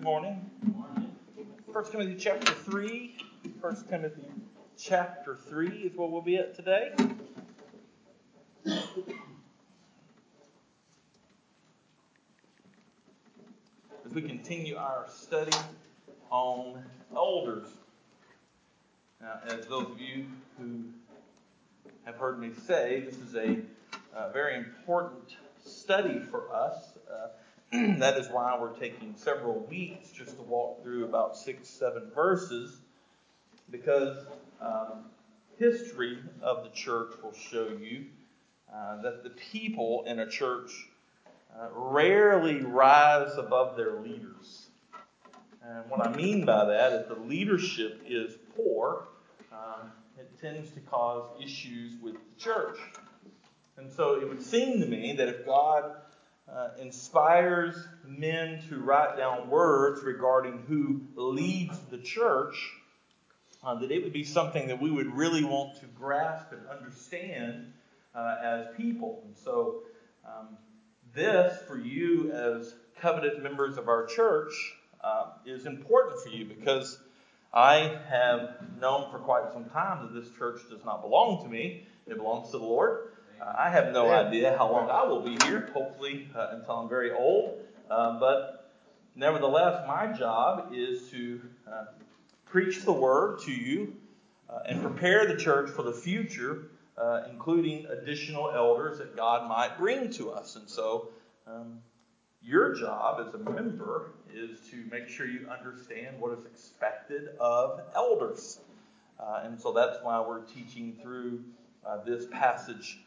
Good morning. First Timothy chapter 3. First Timothy chapter 3 is what we'll be at today. As we continue our study on elders. Now, as those of you who have heard me say, this is a, a very important study for us. Uh, that is why we're taking several weeks just to walk through about six, seven verses, because um, history of the church will show you uh, that the people in a church uh, rarely rise above their leaders. And what I mean by that is the leadership is poor. Uh, it tends to cause issues with the church. And so it would seem to me that if God uh, inspires men to write down words regarding who leads the church, uh, that it would be something that we would really want to grasp and understand uh, as people. And so, um, this for you as covenant members of our church uh, is important for you because I have known for quite some time that this church does not belong to me, it belongs to the Lord. Uh, I have no idea how long I will be here, hopefully uh, until I'm very old. Uh, but nevertheless, my job is to uh, preach the word to you uh, and prepare the church for the future, uh, including additional elders that God might bring to us. And so, um, your job as a member is to make sure you understand what is expected of elders. and so that's why we're teaching through this passage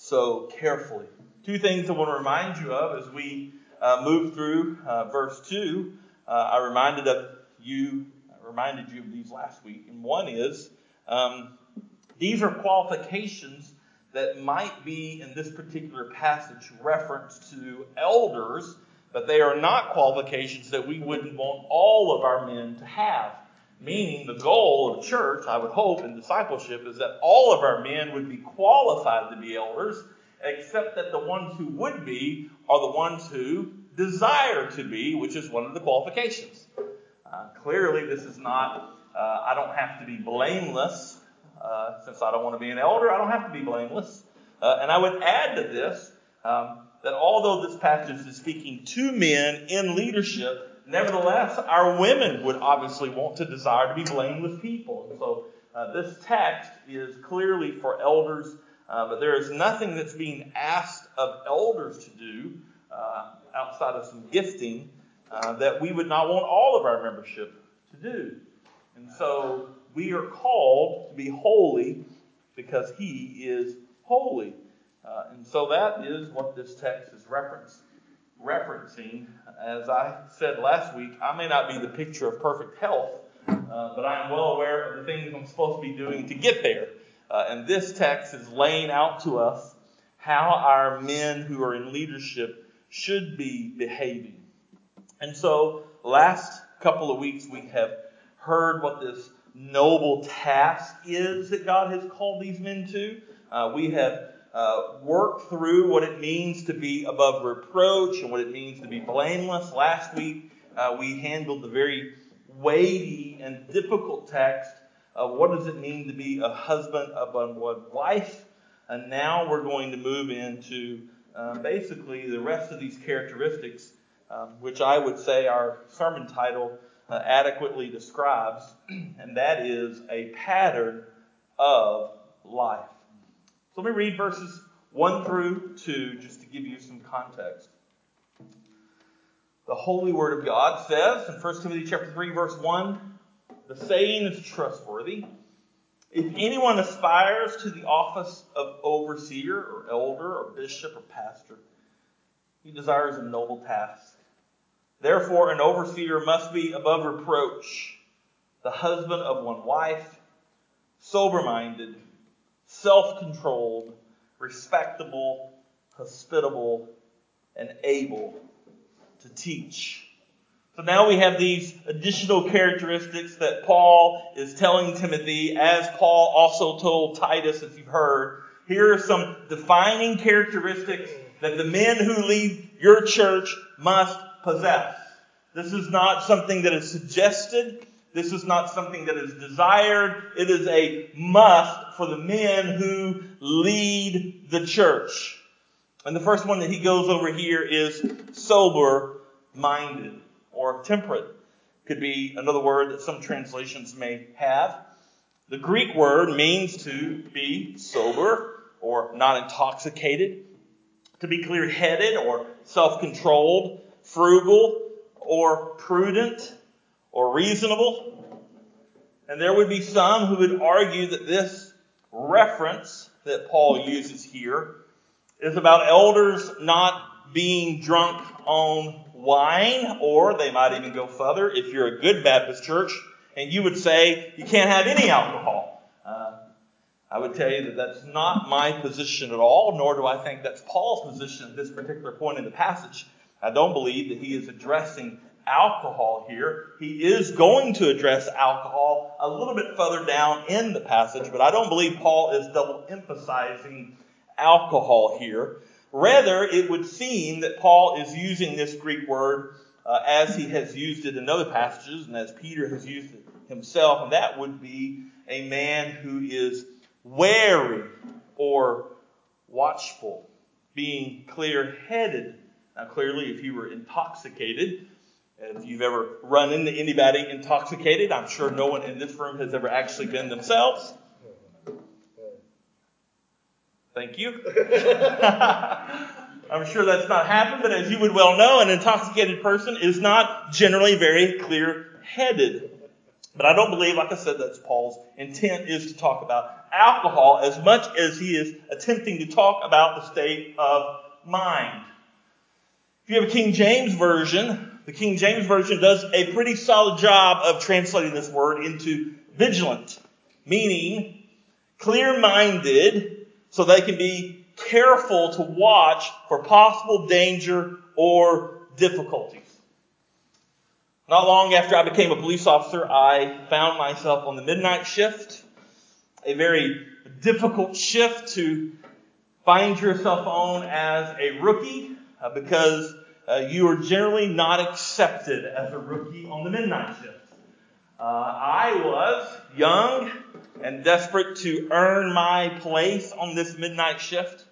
so carefully. Two things I want to remind you of as we uh, move through uh, verse 2. Uh, I reminded of you, I reminded you of these last week, and one is um, these are qualifications that might be in this particular passage reference to elders, but they are not qualifications that we wouldn't want all of our men to have. Meaning, the goal of church, I would hope, in discipleship is that all of our men would be qualified to be elders, except that the ones who would be are the ones who desire to be, which is one of the qualifications. Uh, clearly, this is not, uh, I don't have to be blameless. Uh, since I don't want to be an elder, I don't have to be blameless. Uh, and I would add to this um, that although this passage is speaking to men in leadership, Nevertheless, our women would obviously want to desire to be blameless people. And so uh, this text is clearly for elders, uh, but there is nothing that's being asked of elders to do uh, outside of some gifting uh, that we would not want all of our membership to do. And so we are called to be holy because he is holy. Uh, and so that is what this text is referenced referencing. As I said last week, I may not be the picture of perfect health, uh, but I am well aware of the things I'm supposed to be doing to get there. Uh, and this text is laying out to us how our men who are in leadership should be behaving. And so, last couple of weeks, we have heard what this noble task is that God has called these men to. Uh, we have uh, work through what it means to be above reproach and what it means to be blameless. Last week, uh, we handled the very weighty and difficult text of what does it mean to be a husband of one wife. And now we're going to move into uh, basically the rest of these characteristics, um, which I would say our sermon title uh, adequately describes, and that is a pattern of life. So let me read verses 1 through 2 just to give you some context. The Holy Word of God says in 1 Timothy chapter 3, verse 1, the saying is trustworthy. If anyone aspires to the office of overseer or elder or bishop or pastor, he desires a noble task. Therefore, an overseer must be above reproach, the husband of one wife, sober minded self controlled, respectable, hospitable, and able to teach. So now we have these additional characteristics that Paul is telling Timothy, as Paul also told Titus, as you've heard. Here are some defining characteristics that the men who lead your church must possess. This is not something that is suggested. This is not something that is desired. It is a must for the men who lead the church. And the first one that he goes over here is sober minded or temperate. Could be another word that some translations may have. The Greek word means to be sober or not intoxicated, to be clear headed or self controlled, frugal or prudent or reasonable. And there would be some who would argue that this reference that Paul uses here is about elders not being drunk on wine, or they might even go further if you're a good Baptist church and you would say you can't have any alcohol. Uh, I would tell you that that's not my position at all, nor do I think that's Paul's position at this particular point in the passage. I don't believe that he is addressing alcohol here. He is going to address alcohol a little bit further down in the passage, but I don't believe Paul is double emphasizing alcohol here. Rather, it would seem that Paul is using this Greek word uh, as he has used it in other passages and as Peter has used it himself, and that would be a man who is wary or watchful, being clear headed. Now, clearly, if you were intoxicated, if you've ever run into anybody intoxicated, I'm sure no one in this room has ever actually been themselves. Thank you. I'm sure that's not happened, but as you would well know, an intoxicated person is not generally very clear headed. But I don't believe, like I said, that's Paul's intent is to talk about alcohol as much as he is attempting to talk about the state of mind. If you have a King James Version, the King James Version does a pretty solid job of translating this word into vigilant, meaning clear minded so they can be careful to watch for possible danger or difficulties. Not long after I became a police officer, I found myself on the midnight shift, a very difficult shift to find yourself on as a rookie uh, because uh, you are generally not accepted as a rookie on the midnight shift. Uh, I was young and desperate to earn my place on this midnight shift.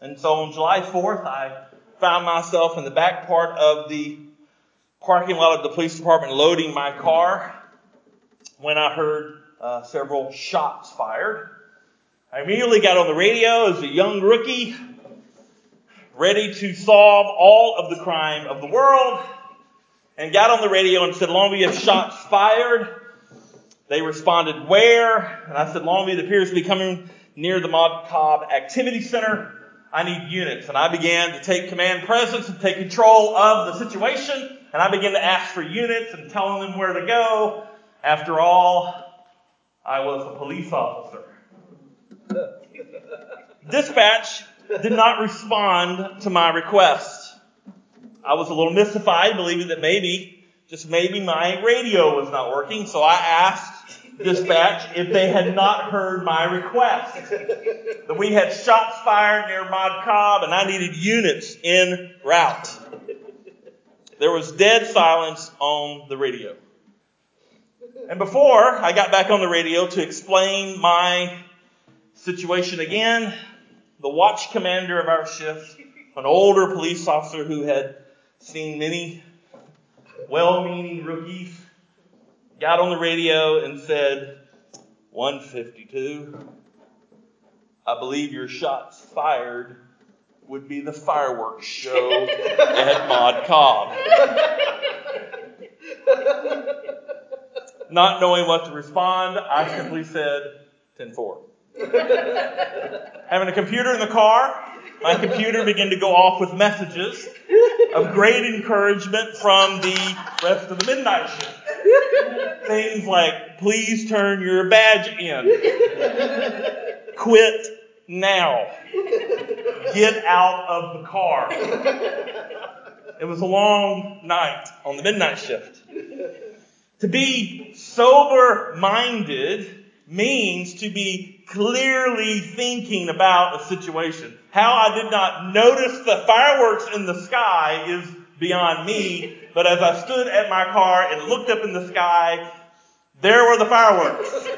And so on July 4th, I found myself in the back part of the parking lot of the police department loading my car when I heard uh, several shots fired. I immediately got on the radio as a young rookie, ready to solve all of the crime of the world and got on the radio and said, Longview have shots fired. They responded, where? And I said, Longview appears to be coming near the Maude Cobb Activity Center. I need units. And I began to take command presence and take control of the situation. And I began to ask for units and telling them where to go. After all, I was a police officer. Dispatch did not respond to my request. I was a little mystified, believing that maybe, just maybe my radio was not working, so I asked dispatch if they had not heard my request. That we had shots fired near Maude Cobb and I needed units in route. There was dead silence on the radio. And before I got back on the radio to explain my situation again, the watch commander of our shift, an older police officer who had seen many well meaning rookies, got on the radio and said, 152, I believe your shots fired would be the fireworks show at Maude Cobb. Not knowing what to respond, I simply said 10 4. Having a computer in the car, my computer began to go off with messages of great encouragement from the rest of the midnight shift. Things like, please turn your badge in. Quit now. Get out of the car. It was a long night on the midnight shift. To be sober minded means to be clearly thinking about a situation. How I did not notice the fireworks in the sky is beyond me. But as I stood at my car and looked up in the sky, there were the fireworks.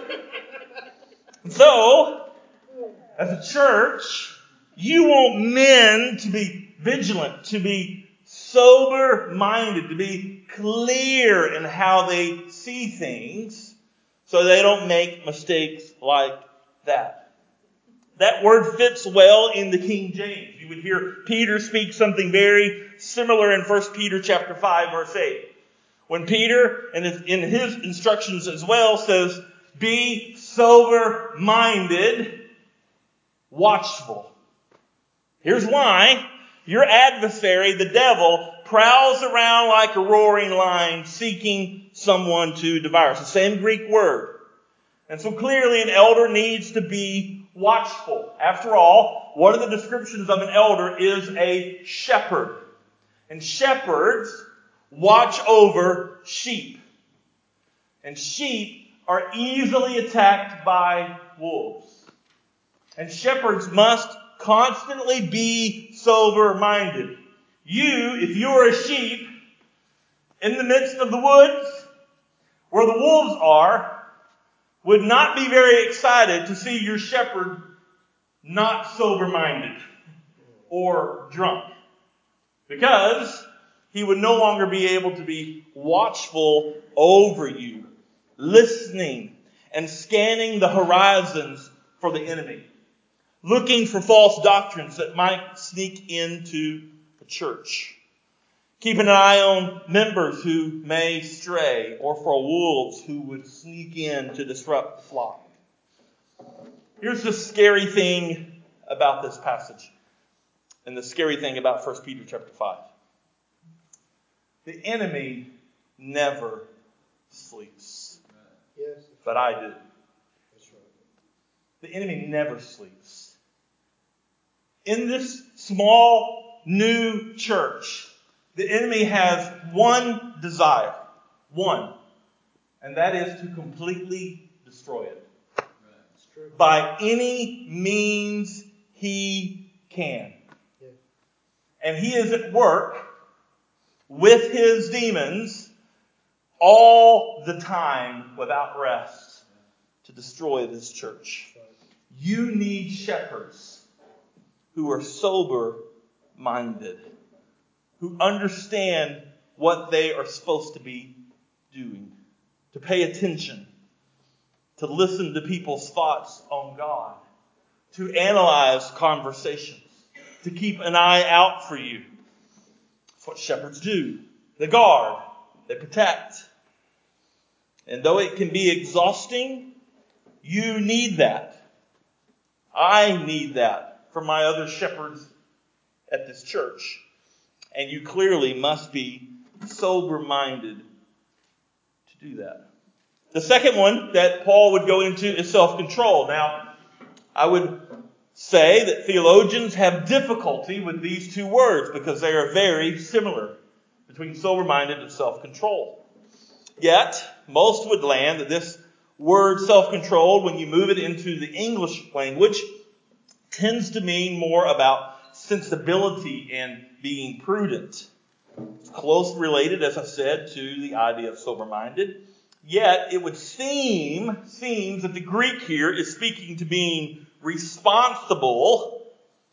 so, as a church, you want men to be vigilant, to be sober minded, to be clear in how they see things so they don't make mistakes like that. That word fits well in the King James. You would hear Peter speak something very similar in 1 Peter chapter 5 verse 8. When Peter, and in his instructions as well, says, be sober minded, watchful. Here's why. Your adversary, the devil, prowls around like a roaring lion seeking someone to devour. It's the same Greek word. And so clearly an elder needs to be watchful. After all, one of the descriptions of an elder is a shepherd. And shepherds watch over sheep. And sheep are easily attacked by wolves. And shepherds must constantly be sober minded. You, if you are a sheep in the midst of the woods where the wolves are, would not be very excited to see your shepherd not sober minded or drunk. Because he would no longer be able to be watchful over you, listening and scanning the horizons for the enemy, looking for false doctrines that might sneak into the church. Keeping an eye on members who may stray or for wolves who would sneak in to disrupt the flock. Here's the scary thing about this passage and the scary thing about 1 Peter chapter 5. The enemy never sleeps. Yes. But I do. The enemy never sleeps. In this small new church, the enemy has one desire. One. And that is to completely destroy it. By any means he can. And he is at work with his demons all the time without rest to destroy this church. You need shepherds who are sober minded, who understand what they are supposed to be doing, to pay attention, to listen to people's thoughts on God, to analyze conversations, to keep an eye out for you that's what shepherds do. They guard, they protect. And though it can be exhausting, you need that. I need that from my other shepherds at this church. And you clearly must be sober minded to do that. The second one that Paul would go into is self control. Now, I would say that theologians have difficulty with these two words because they are very similar between sober minded and self control. Yet, most would land that this word self controlled, when you move it into the English language, tends to mean more about sensibility and being prudent. Close related, as I said, to the idea of sober minded. Yet, it would seem, seems that the Greek here is speaking to being responsible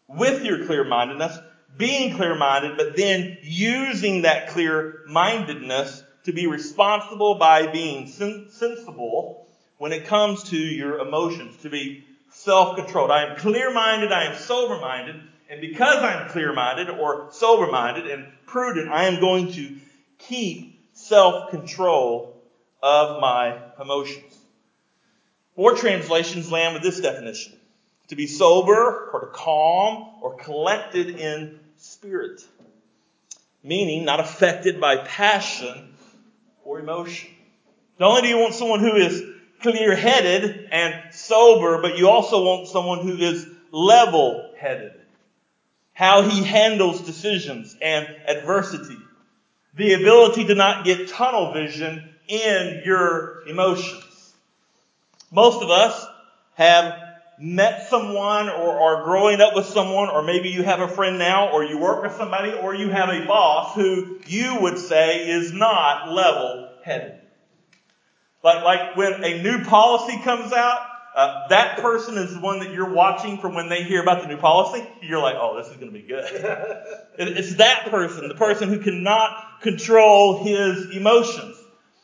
with your clear mindedness, being clear minded, but then using that clear mindedness to be responsible by being sen- sensible when it comes to your emotions, to be self controlled. I am clear minded, I am sober minded, and because I'm clear minded or sober minded and prudent, I am going to keep self control of my emotions. More translations land with this definition to be sober or to calm or collected in spirit, meaning not affected by passion or emotion. Not only do you want someone who is clear headed and sober, but you also want someone who is level headed. How he handles decisions and adversity. The ability to not get tunnel vision in your emotions. Most of us have met someone or are growing up with someone, or maybe you have a friend now, or you work with somebody, or you have a boss who you would say is not level headed. Like, like when a new policy comes out, uh, that person is the one that you're watching from when they hear about the new policy. You're like, oh, this is going to be good. it's that person, the person who cannot control his emotions.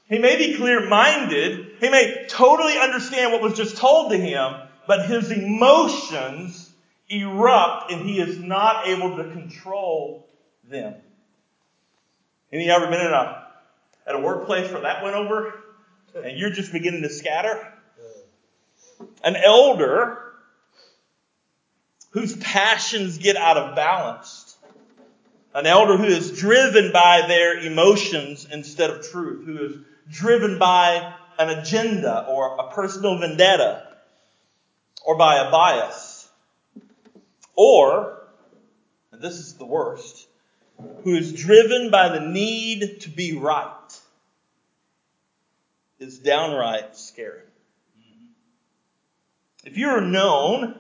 He may be clear minded. He may totally understand what was just told to him, but his emotions erupt and he is not able to control them. Any you ever been in a, at a workplace where that went over and you're just beginning to scatter? An elder whose passions get out of balance. An elder who is driven by their emotions instead of truth, who is driven by an agenda or a personal vendetta or by a bias. Or, and this is the worst, who is driven by the need to be right is downright scary. If you're known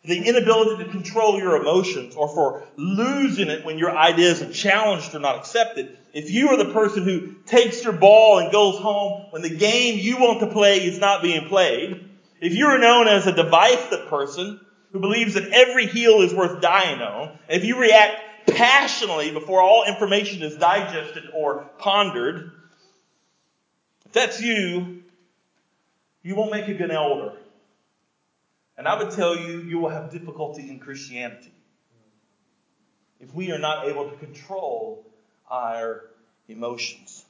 for the inability to control your emotions or for losing it when your ideas are challenged or not accepted, if you are the person who takes your ball and goes home when the game you want to play is not being played, if you are known as a divisive person who believes that every heel is worth dying on, if you react passionately before all information is digested or pondered, if that's you, you won't make a good elder. And I would tell you, you will have difficulty in Christianity if we are not able to control our emotions.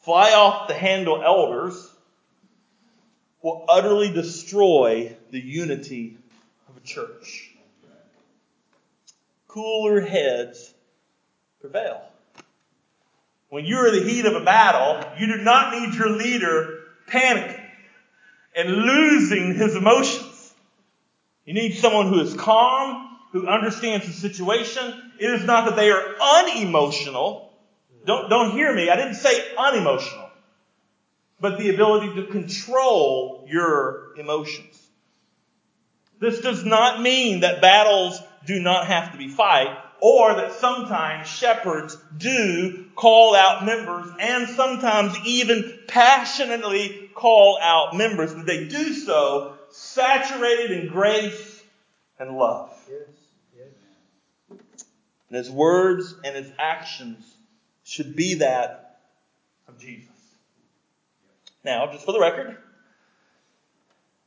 Fly off the handle elders will utterly destroy the unity of a church. Cooler heads prevail. When you're in the heat of a battle, you do not need your leader panicking and losing his emotions. You need someone who is calm, who understands the situation. It is not that they are unemotional. Don't, don't hear me. I didn't say unemotional but the ability to control your emotions. This does not mean that battles do not have to be fought, or that sometimes shepherds do call out members and sometimes even passionately call out members, but they do so saturated in grace and love. Yes. Yes. And his words and his actions should be that of Jesus. Now, just for the record,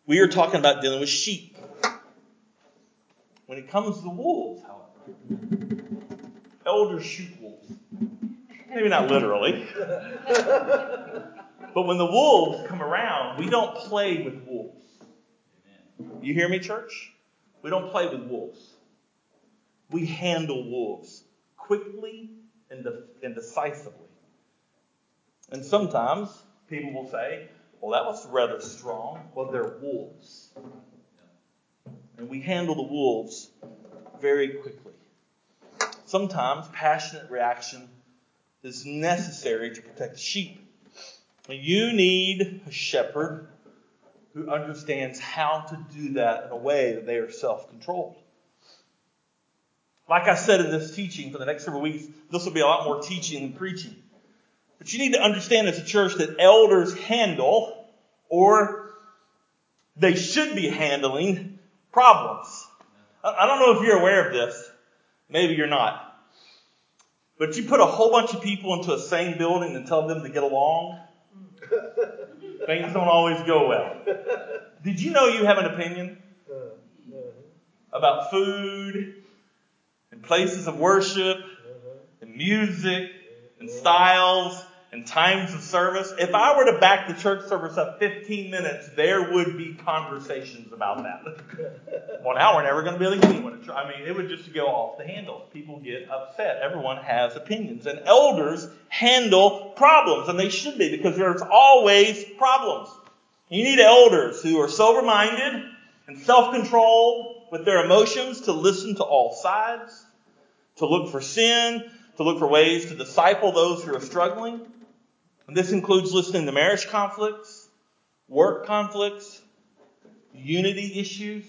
we are talking about dealing with sheep. When it comes to wolves, however, elders shoot wolves. Maybe not literally. but when the wolves come around, we don't play with wolves. You hear me, church? We don't play with wolves. We handle wolves quickly and, and decisively. And sometimes people will say, well, that was rather strong. Well, they're wolves. And we handle the wolves very quickly. Sometimes passionate reaction is necessary to protect the sheep. You need a shepherd who understands how to do that in a way that they are self controlled. Like I said in this teaching for the next several weeks, this will be a lot more teaching than preaching. But you need to understand as a church that elders handle, or they should be handling, problems. I don't know if you're aware of this. Maybe you're not. But you put a whole bunch of people into a same building and tell them to get along, things don't always go well. Did you know you have an opinion about food and places of worship and music and styles and times of service. If I were to back the church service up 15 minutes, there would be conversations about that. One hour, never going to be able to get anyone. I mean, it would just go off the handle. People get upset. Everyone has opinions. And elders handle problems, and they should be because there's always problems. You need elders who are sober minded and self controlled with their emotions to listen to all sides, to look for sin, to look for ways to disciple those who are struggling. And this includes listening to marriage conflicts, work conflicts, unity issues,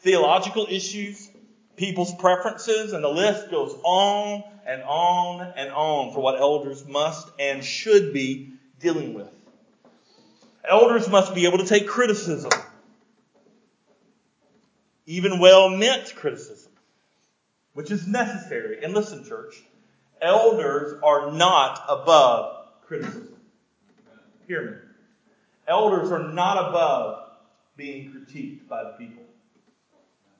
theological issues, people's preferences, and the list goes on and on and on for what elders must and should be dealing with. Elders must be able to take criticism, even well meant criticism, which is necessary. And listen, church, elders are not above criticism. Hear me. Elders are not above being critiqued by the people.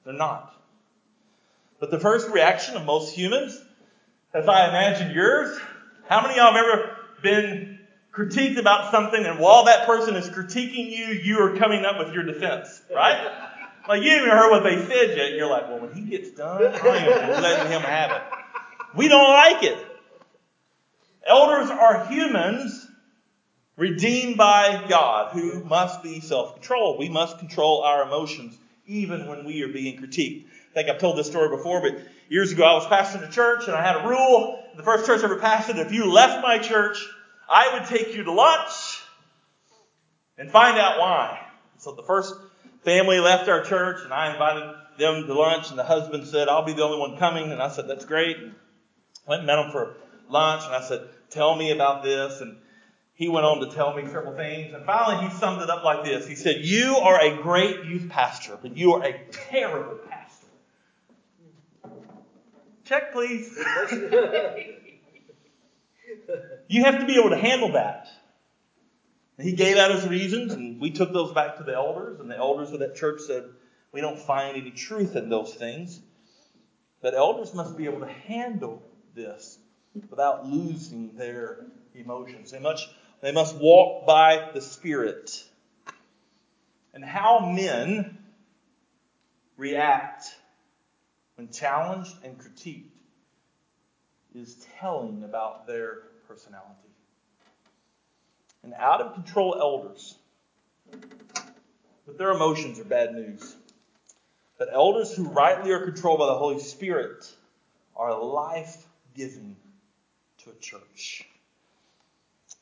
They're not. But the first reaction of most humans, as I imagine yours, how many of y'all have ever been critiqued about something and while that person is critiquing you, you are coming up with your defense, right? Like you haven't heard what they said yet, and you're like, well, when he gets done, I am letting him have it. We don't like it. Elders are humans redeemed by God who must be self-controlled. We must control our emotions even when we are being critiqued. I think I've told this story before, but years ago I was pastoring a church and I had a rule. The first church I ever pastored, if you left my church, I would take you to lunch and find out why. So the first family left our church and I invited them to lunch and the husband said, I'll be the only one coming. And I said, that's great. And Went and met them for lunch and I said, tell me about this. And he went on to tell me several things. And finally, he summed it up like this. He said, You are a great youth pastor, but you are a terrible pastor. Check, please. you have to be able to handle that. And he gave out his reasons, and we took those back to the elders, and the elders of that church said, We don't find any truth in those things. But elders must be able to handle this without losing their emotions. They must they must walk by the Spirit. And how men react when challenged and critiqued is telling about their personality. And out of control elders, but their emotions are bad news. But elders who rightly are controlled by the Holy Spirit are life giving to a church.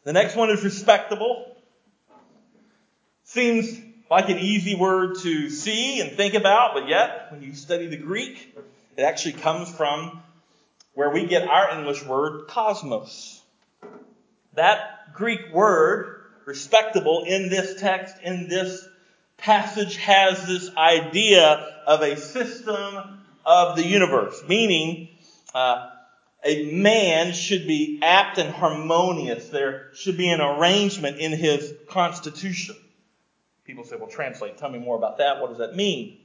The next one is respectable. Seems like an easy word to see and think about, but yet, when you study the Greek, it actually comes from where we get our English word cosmos. That Greek word, respectable, in this text, in this passage, has this idea of a system of the universe, meaning uh, a man should be apt and harmonious. There should be an arrangement in his constitution. People say, well, translate. Tell me more about that. What does that mean?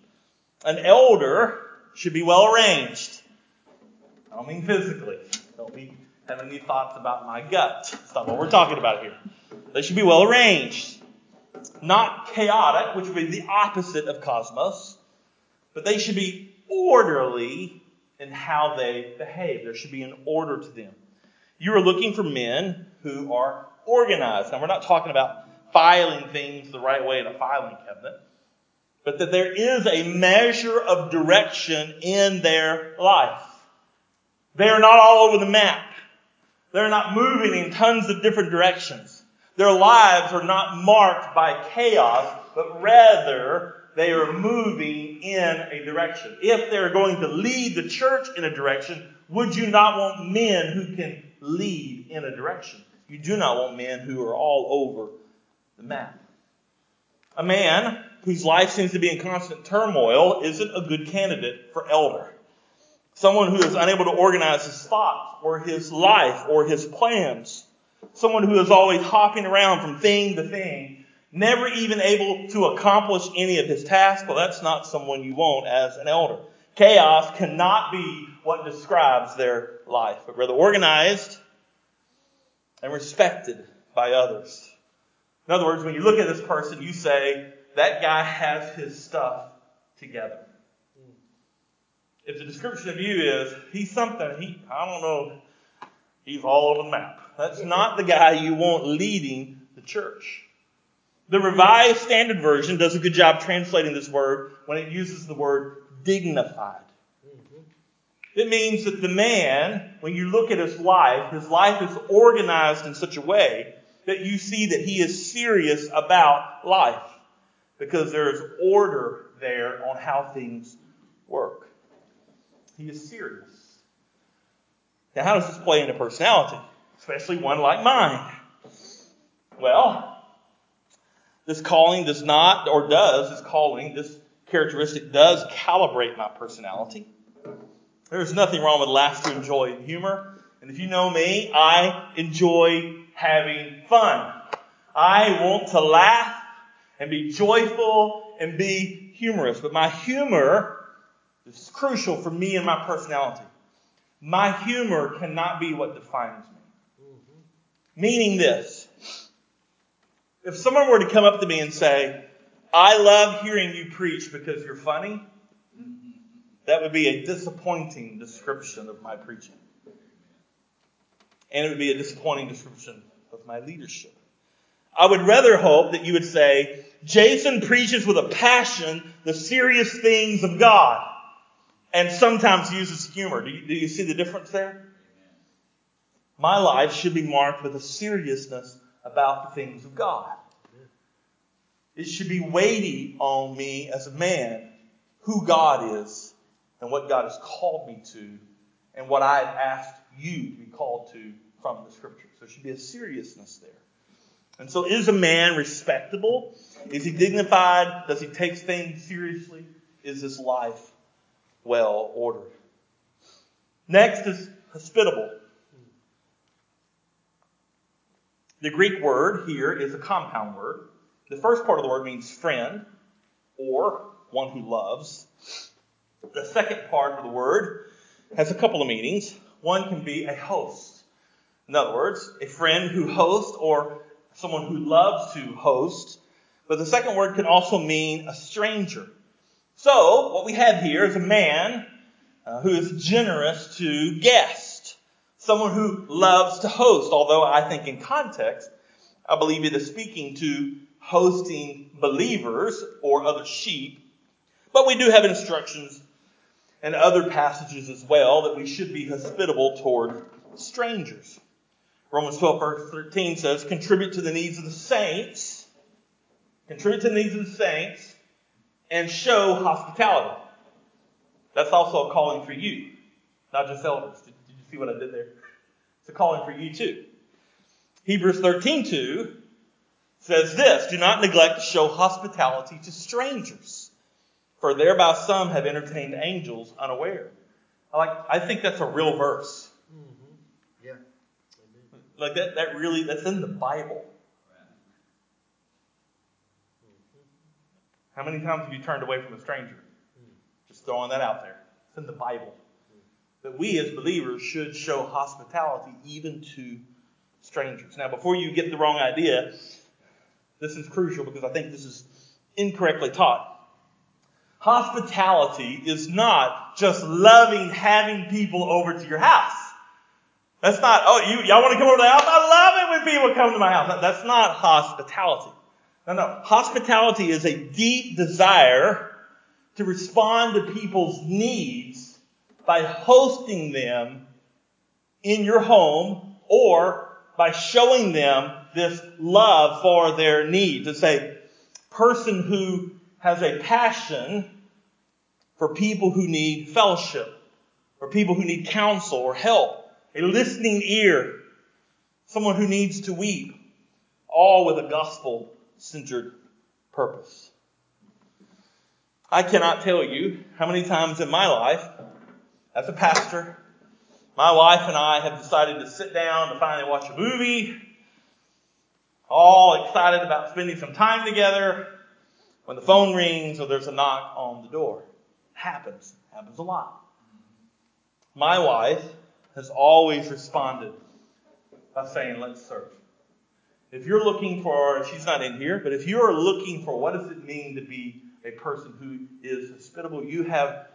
An elder should be well arranged. I don't mean physically. Don't be having any thoughts about my gut. That's not what we're talking about here. They should be well arranged. Not chaotic, which would be the opposite of cosmos, but they should be orderly in how they behave. There should be an order to them. You are looking for men who are organized. Now, we're not talking about filing things the right way in a filing cabinet, but that there is a measure of direction in their life. They are not all over the map. They're not moving in tons of different directions. Their lives are not marked by chaos, but rather they are moving in a direction. If they're going to lead the church in a direction, would you not want men who can lead in a direction? You do not want men who are all over the map. A man whose life seems to be in constant turmoil isn't a good candidate for elder. Someone who is unable to organize his thoughts or his life or his plans. Someone who is always hopping around from thing to thing never even able to accomplish any of his tasks, well, that's not someone you want as an elder. Chaos cannot be what describes their life, but rather organized and respected by others. In other words, when you look at this person, you say, that guy has his stuff together. If the description of you is, he's something, he, I don't know, he's all over the map. That's not the guy you want leading the church. The Revised Standard Version does a good job translating this word when it uses the word dignified. Mm-hmm. It means that the man, when you look at his life, his life is organized in such a way that you see that he is serious about life. because there's order there on how things work. He is serious. Now, how does this play into personality, especially one like mine? Well, this calling does not, or does, this calling, this characteristic does calibrate my personality. There's nothing wrong with laughter and joy and humor. And if you know me, I enjoy having fun. I want to laugh and be joyful and be humorous. But my humor is crucial for me and my personality. My humor cannot be what defines me. Mm-hmm. Meaning this. If someone were to come up to me and say, I love hearing you preach because you're funny, that would be a disappointing description of my preaching. And it would be a disappointing description of my leadership. I would rather hope that you would say, Jason preaches with a passion the serious things of God and sometimes uses humor. Do you, do you see the difference there? My life should be marked with a seriousness about the things of God. It should be weighty on me as a man who God is and what God has called me to and what I have asked you to be called to from the scriptures. There should be a seriousness there. And so, is a man respectable? Is he dignified? Does he take things seriously? Is his life well ordered? Next is hospitable. The Greek word here is a compound word. The first part of the word means friend or one who loves. The second part of the word has a couple of meanings. One can be a host. In other words, a friend who hosts or someone who loves to host. But the second word can also mean a stranger. So, what we have here is a man uh, who is generous to guests. Someone who loves to host, although I think in context, I believe it is speaking to hosting believers or other sheep. But we do have instructions and other passages as well that we should be hospitable toward strangers. Romans 12, verse 13 says, contribute to the needs of the saints, contribute to the needs of the saints, and show hospitality. That's also a calling for you, not just elders. Did, did you see what I did there? It's a calling for you too. Hebrews 13, 2 says this Do not neglect to show hospitality to strangers, for thereby some have entertained angels unaware. I like I think that's a real verse. Mm-hmm. Yeah. Like that that really that's in the Bible. How many times have you turned away from a stranger? Just throwing that out there. It's in the Bible. That we as believers should show hospitality even to strangers. Now, before you get the wrong idea, this is crucial because I think this is incorrectly taught. Hospitality is not just loving having people over to your house. That's not, oh, you, y'all want to come over to the house? I love it when people come to my house. That's not hospitality. No, no. Hospitality is a deep desire to respond to people's needs by hosting them in your home or by showing them this love for their needs. It's a person who has a passion for people who need fellowship, or people who need counsel or help, a listening ear, someone who needs to weep, all with a gospel centered purpose. I cannot tell you how many times in my life, as a pastor, my wife and I have decided to sit down to finally watch a movie all excited about spending some time together when the phone rings or there's a knock on the door. Happens. Happens a lot. My wife has always responded by saying, let's serve. If you're looking for, she's not in here, but if you're looking for what does it mean to be a person who is hospitable, you have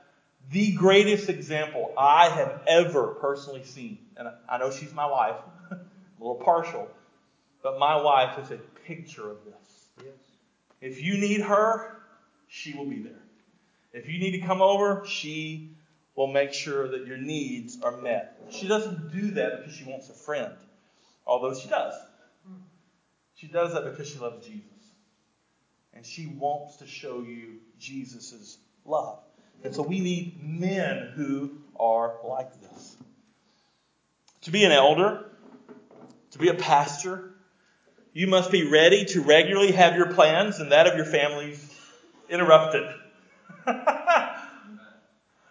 the greatest example I have ever personally seen. And I know she's my wife, a little partial, but my wife is a picture of this. Yes. If you need her, she will be there. If you need to come over, she will make sure that your needs are met. She doesn't do that because she wants a friend, although she does. She does that because she loves Jesus. and she wants to show you Jesus' love. And so we need men who are like this. To be an elder, to be a pastor, you must be ready to regularly have your plans and that of your families interrupted. that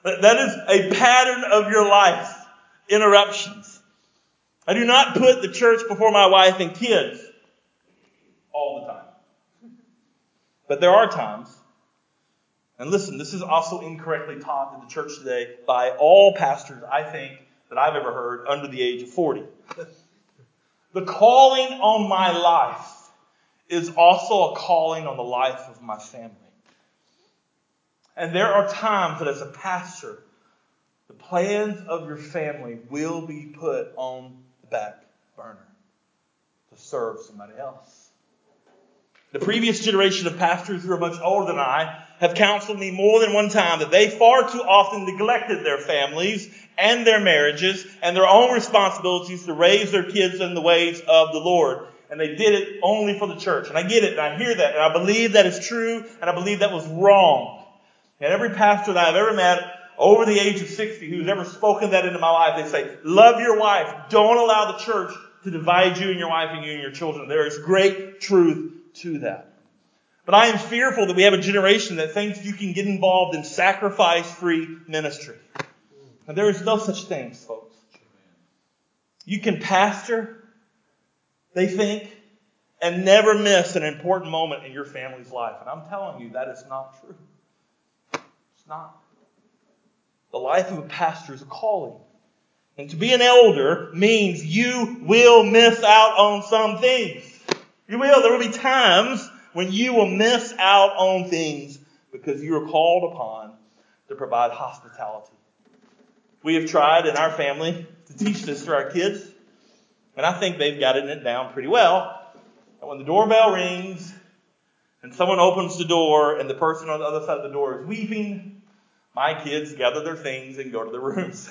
is a pattern of your life interruptions. I do not put the church before my wife and kids all the time. But there are times, and listen, this is also incorrectly taught in the church today by all pastors, I think, that I've ever heard under the age of 40. The calling on my life is also a calling on the life of my family. And there are times that as a pastor, the plans of your family will be put on the back burner to serve somebody else. The previous generation of pastors who are much older than I have counseled me more than one time that they far too often neglected their families and their marriages and their own responsibilities to raise their kids in the ways of the Lord. And they did it only for the church. And I get it and I hear that and I believe that is true and I believe that was wrong. And every pastor that I've ever met over the age of 60 who's ever spoken that into my life, they say, love your wife. Don't allow the church to divide you and your wife and you and your children. There is great truth to that. But I am fearful that we have a generation that thinks you can get involved in sacrifice-free ministry. And there is no such thing, folks. You can pastor, they think, and never miss an important moment in your family's life. And I'm telling you, that is not true. It's not. The life of a pastor is a calling. And to be an elder means you will miss out on some things. You will. There will be times when you will miss out on things because you are called upon to provide hospitality. We have tried in our family to teach this to our kids, and I think they've gotten it down pretty well. And when the doorbell rings and someone opens the door and the person on the other side of the door is weeping, my kids gather their things and go to their rooms.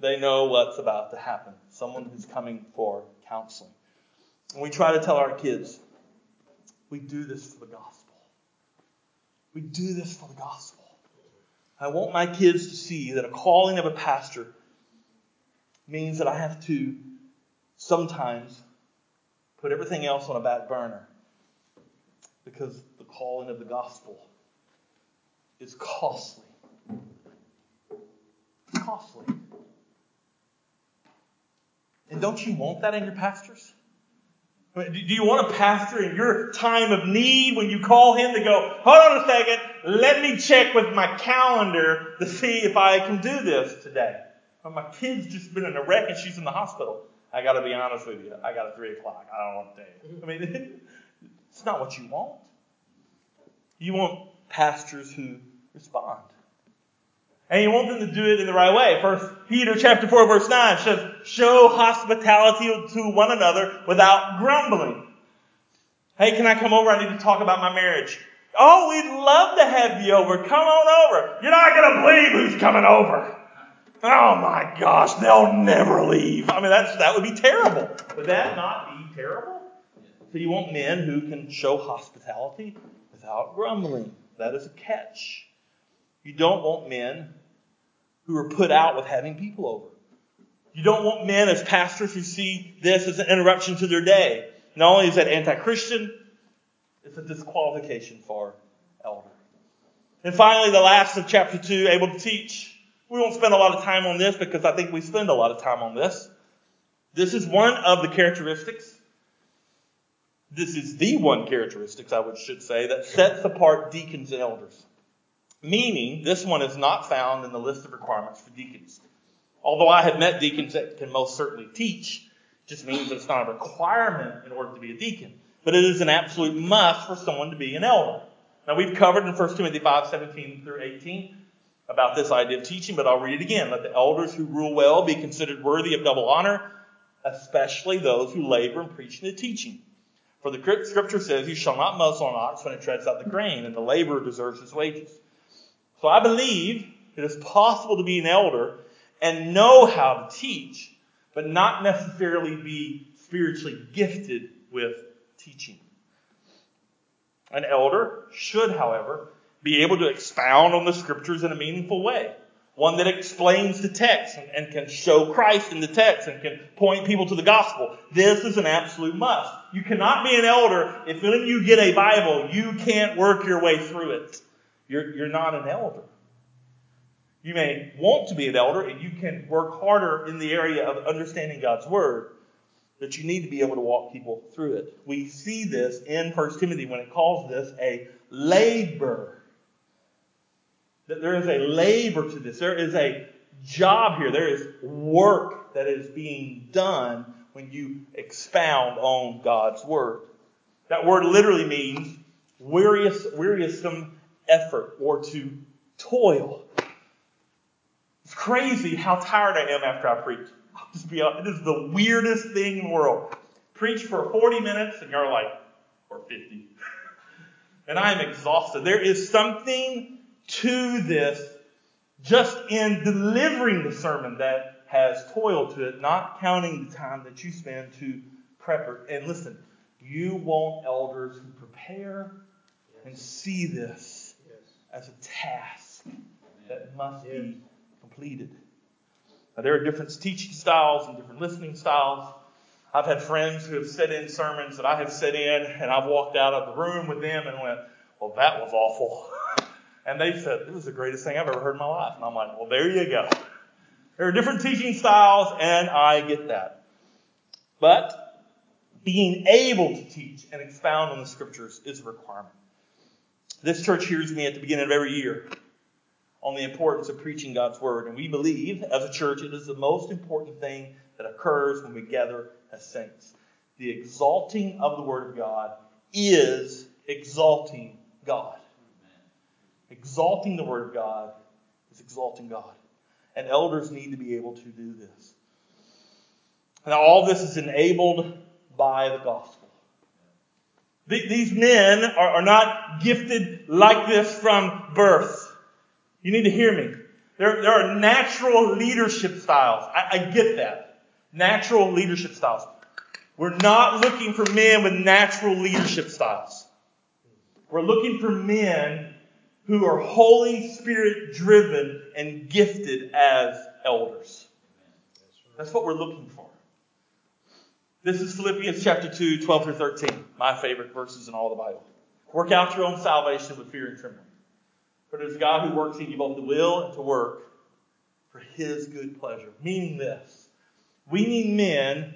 They know what's about to happen. Someone who's coming for counseling. And we try to tell our kids, we do this for the gospel. We do this for the gospel. I want my kids to see that a calling of a pastor means that I have to sometimes put everything else on a back burner because the calling of the gospel is costly costly. And don't you want that in your pastors? Do you want a pastor in your time of need when you call him to go, hold on a second, let me check with my calendar to see if I can do this today? Well, my kid's just been in a wreck and she's in the hospital. I got to be honest with you. I got a 3 o'clock. I don't want to. I mean, it's not what you want. You want pastors who respond. And you want them to do it in the right way. First Peter chapter 4 verse 9 says, show hospitality to one another without grumbling. Hey, can I come over? I need to talk about my marriage. Oh, we'd love to have you over. Come on over. You're not going to believe who's coming over. Oh my gosh, they'll never leave. I mean, that's, that would be terrible. Would that not be terrible? So you want men who can show hospitality without grumbling. That is a catch. You don't want men who are put out with having people over. You don't want men as pastors who see this as an interruption to their day. Not only is that anti-Christian, it's a disqualification for elder. And finally, the last of chapter 2, able to teach. We won't spend a lot of time on this because I think we spend a lot of time on this. This is one of the characteristics. This is the one characteristics, I would should say, that sets apart deacons and elders. Meaning, this one is not found in the list of requirements for deacons. Although I have met deacons that can most certainly teach, just means that it's not a requirement in order to be a deacon. But it is an absolute must for someone to be an elder. Now we've covered in 1 Timothy 5, 17 through 18 about this idea of teaching, but I'll read it again. Let the elders who rule well be considered worthy of double honor, especially those who labor in preaching and teaching. For the scripture says, You shall not muzzle an ox when it treads out the grain, and the laborer deserves his wages. So I believe it is possible to be an elder and know how to teach, but not necessarily be spiritually gifted with teaching. An elder should, however, be able to expound on the scriptures in a meaningful way. One that explains the text and, and, can show Christ in the text and can point people to the gospel. This is an absolute must. You cannot be an elder if when you get a Bible, you can't work your way through it. You're, you're not an elder. You may want to be an elder and you can work harder in the area of understanding God's Word, but you need to be able to walk people through it. We see this in 1 Timothy when it calls this a labor. That there is a labor to this. There is a job here. There is work that is being done when you expound on God's Word. That word literally means wearisome effort or to toil. It's crazy how tired I am after I preach. I'll just be honest. It is the weirdest thing in the world. Preach for 40 minutes and you're like, or 50. and I am exhausted. There is something to this just in delivering the sermon that has toil to it, not counting the time that you spend to prep it. And listen, you want elders who prepare and see this as a task that must be completed. Now, there are different teaching styles and different listening styles. I've had friends who have sat in sermons that I have sat in, and I've walked out of the room with them and went, Well, that was awful. And they said, It was the greatest thing I've ever heard in my life. And I'm like, Well, there you go. There are different teaching styles, and I get that. But being able to teach and expound on the scriptures is a requirement. This church hears me at the beginning of every year on the importance of preaching God's word. And we believe, as a church, it is the most important thing that occurs when we gather as saints. The exalting of the word of God is exalting God. Exalting the word of God is exalting God. And elders need to be able to do this. Now, all this is enabled by the gospel. These men are not gifted like this from birth. You need to hear me. There, there are natural leadership styles. I, I get that. Natural leadership styles. We're not looking for men with natural leadership styles. We're looking for men who are Holy Spirit driven and gifted as elders. That's what we're looking for. This is Philippians chapter 2, 12 through 13, my favorite verses in all the Bible. Work out your own salvation with fear and trembling. For it is God who works in you both to will and to work for his good pleasure. Meaning this we need men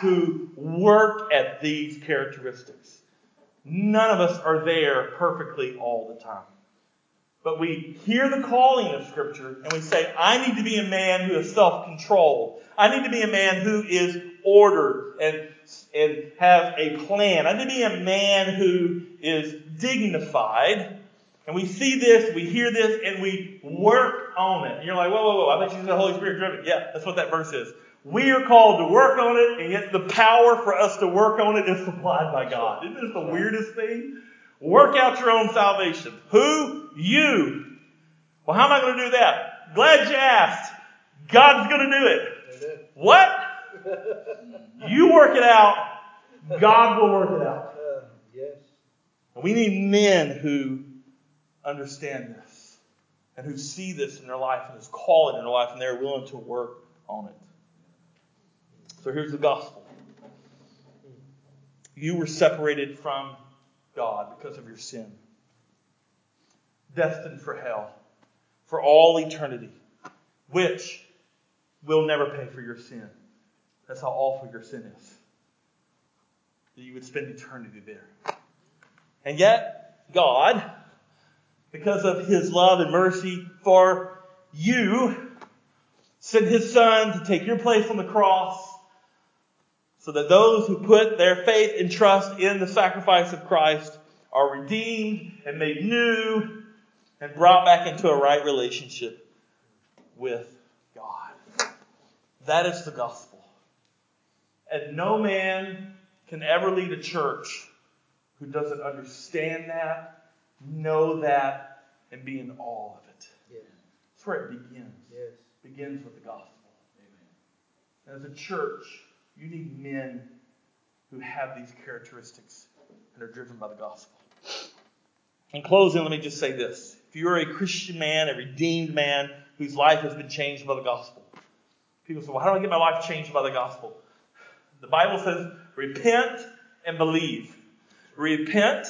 who work at these characteristics. None of us are there perfectly all the time. But we hear the calling of Scripture and we say, I need to be a man who is self controlled. I need to be a man who is ordered and, and have a plan. I need to be a man who is dignified and we see this, we hear this, and we work on it. And you're like, whoa, whoa, whoa, I thought you said Holy Spirit driven. Yeah, that's what that verse is. We are called to work on it, and yet the power for us to work on it is supplied by God. Isn't this the weirdest thing? Work out your own salvation. Who? You. Well, how am I going to do that? Glad you asked. God's going to do it. What? You work it out. God will work it out. Uh, yes. We need men who understand this and who see this in their life and is calling in their life and they're willing to work on it. So here's the gospel. You were separated from God because of your sin, destined for hell for all eternity, which will never pay for your sin. That's how awful your sin is. That you would spend eternity there. And yet, God, because of his love and mercy for you, sent his son to take your place on the cross so that those who put their faith and trust in the sacrifice of Christ are redeemed and made new and brought back into a right relationship with God. That is the gospel. And no man can ever lead a church who doesn't understand that know that, and be in awe of it. Yes. That's where it begins. Yes. It begins with the gospel. Amen. As a church, you need men who have these characteristics and are driven by the gospel. In closing, let me just say this. If you're a Christian man, a redeemed man whose life has been changed by the gospel, people say, well, how do I get my life changed by the gospel? The Bible says, repent and believe. Repent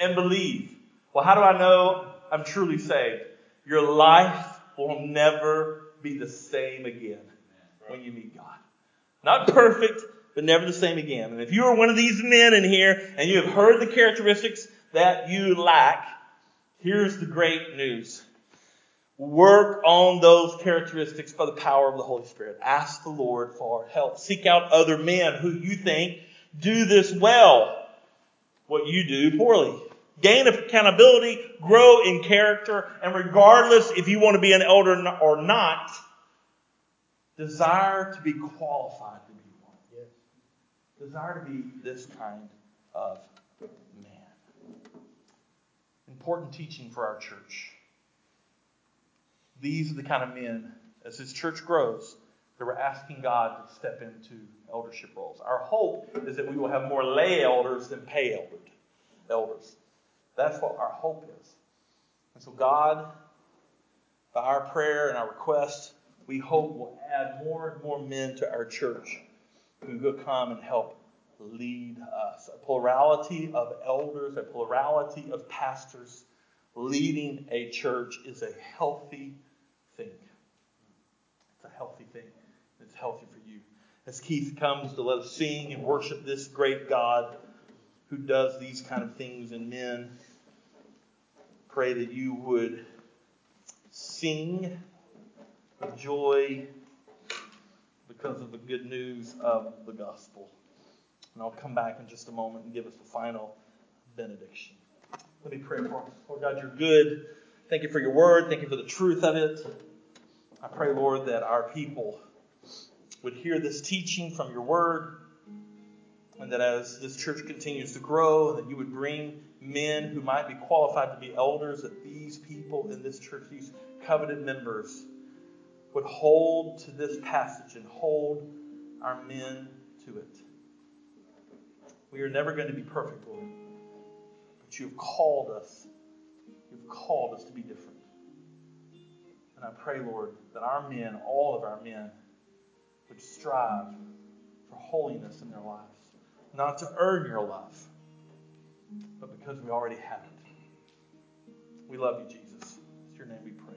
and believe. Well, how do I know I'm truly saved? Your life will never be the same again when you meet God. Not perfect, but never the same again. And if you are one of these men in here and you have heard the characteristics that you lack, here's the great news. Work on those characteristics by the power of the Holy Spirit. Ask the Lord for help. Seek out other men who you think do this well, what you do poorly. Gain accountability, grow in character, and regardless if you want to be an elder or not, desire to be qualified to be one. Yes. Desire to be this kind of man. Important teaching for our church. These are the kind of men, as this church grows, that we're asking God to step into eldership roles. Our hope is that we will have more lay elders than pay elders. That's what our hope is. And so, God, by our prayer and our request, we hope will add more and more men to our church who will come and help lead us. A plurality of elders, a plurality of pastors leading a church is a healthy thing. It's a healthy thing. It's healthy for you. As Keith comes to let us sing and worship this great God who does these kind of things in men, pray that you would sing of joy because of the good news of the gospel. And I'll come back in just a moment and give us the final benediction. Let me pray for us. Lord God, you're good. Thank you for your word. Thank you for the truth of it. I pray, Lord, that our people would hear this teaching from your word, and that as this church continues to grow, that you would bring men who might be qualified to be elders, that these people in this church, these coveted members, would hold to this passage and hold our men to it. We are never going to be perfect, Lord, but you've called us. You've called us to be different. And I pray, Lord, that our men, all of our men, would strive for holiness in their lives. Not to earn your love, but because we already have it. We love you, Jesus. It's your name we pray.